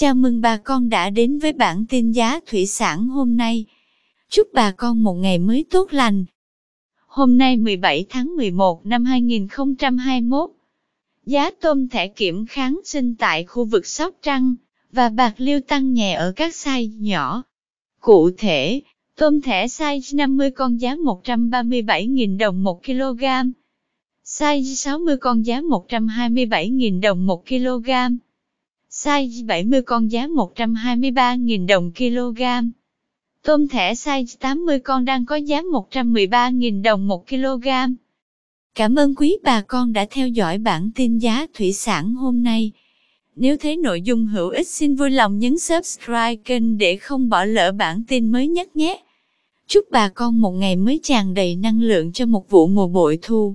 Chào mừng bà con đã đến với bản tin giá thủy sản hôm nay. Chúc bà con một ngày mới tốt lành. Hôm nay 17 tháng 11 năm 2021, giá tôm thẻ kiểm kháng sinh tại khu vực Sóc Trăng và Bạc Liêu tăng nhẹ ở các size nhỏ. Cụ thể, tôm thẻ size 50 con giá 137.000 đồng 1 kg, size 60 con giá 127.000 đồng 1 kg, size 70 con giá 123.000 đồng kg. Tôm thẻ size 80 con đang có giá 113.000 đồng 1 kg. Cảm ơn quý bà con đã theo dõi bản tin giá thủy sản hôm nay. Nếu thấy nội dung hữu ích xin vui lòng nhấn subscribe kênh để không bỏ lỡ bản tin mới nhất nhé. Chúc bà con một ngày mới tràn đầy năng lượng cho một vụ mùa bội thu.